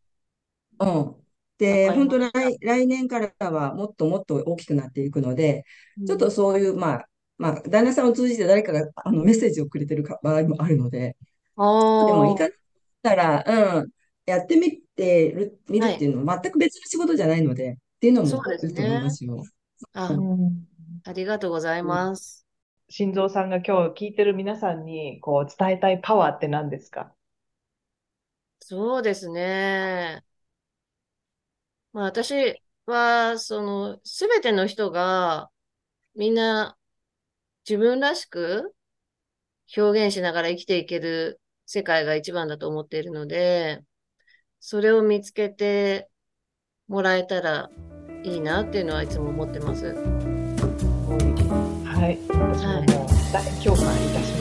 うん。で、本当来、来年からはもっともっと大きくなっていくので、ちょっとそういう、まあ、まあ、旦那さんを通じて誰かがあのメッセージをくれてるか場合もあるので、あでもいいかったら、うん、やってみてる、見るっていうのも全く別の仕事じゃないので、っていうのもそうですいいと思いますよ。あ、うんありがとうございます。心臓さんが今日聞いてる皆さんにこう伝えたいパワーって何ですか？そうですね。まあ私は、その、すべての人がみんな自分らしく表現しながら生きていける世界が一番だと思っているので、それを見つけてもらえたらいいなっていうのはいつも思ってます。はい、私ももう大共感いたし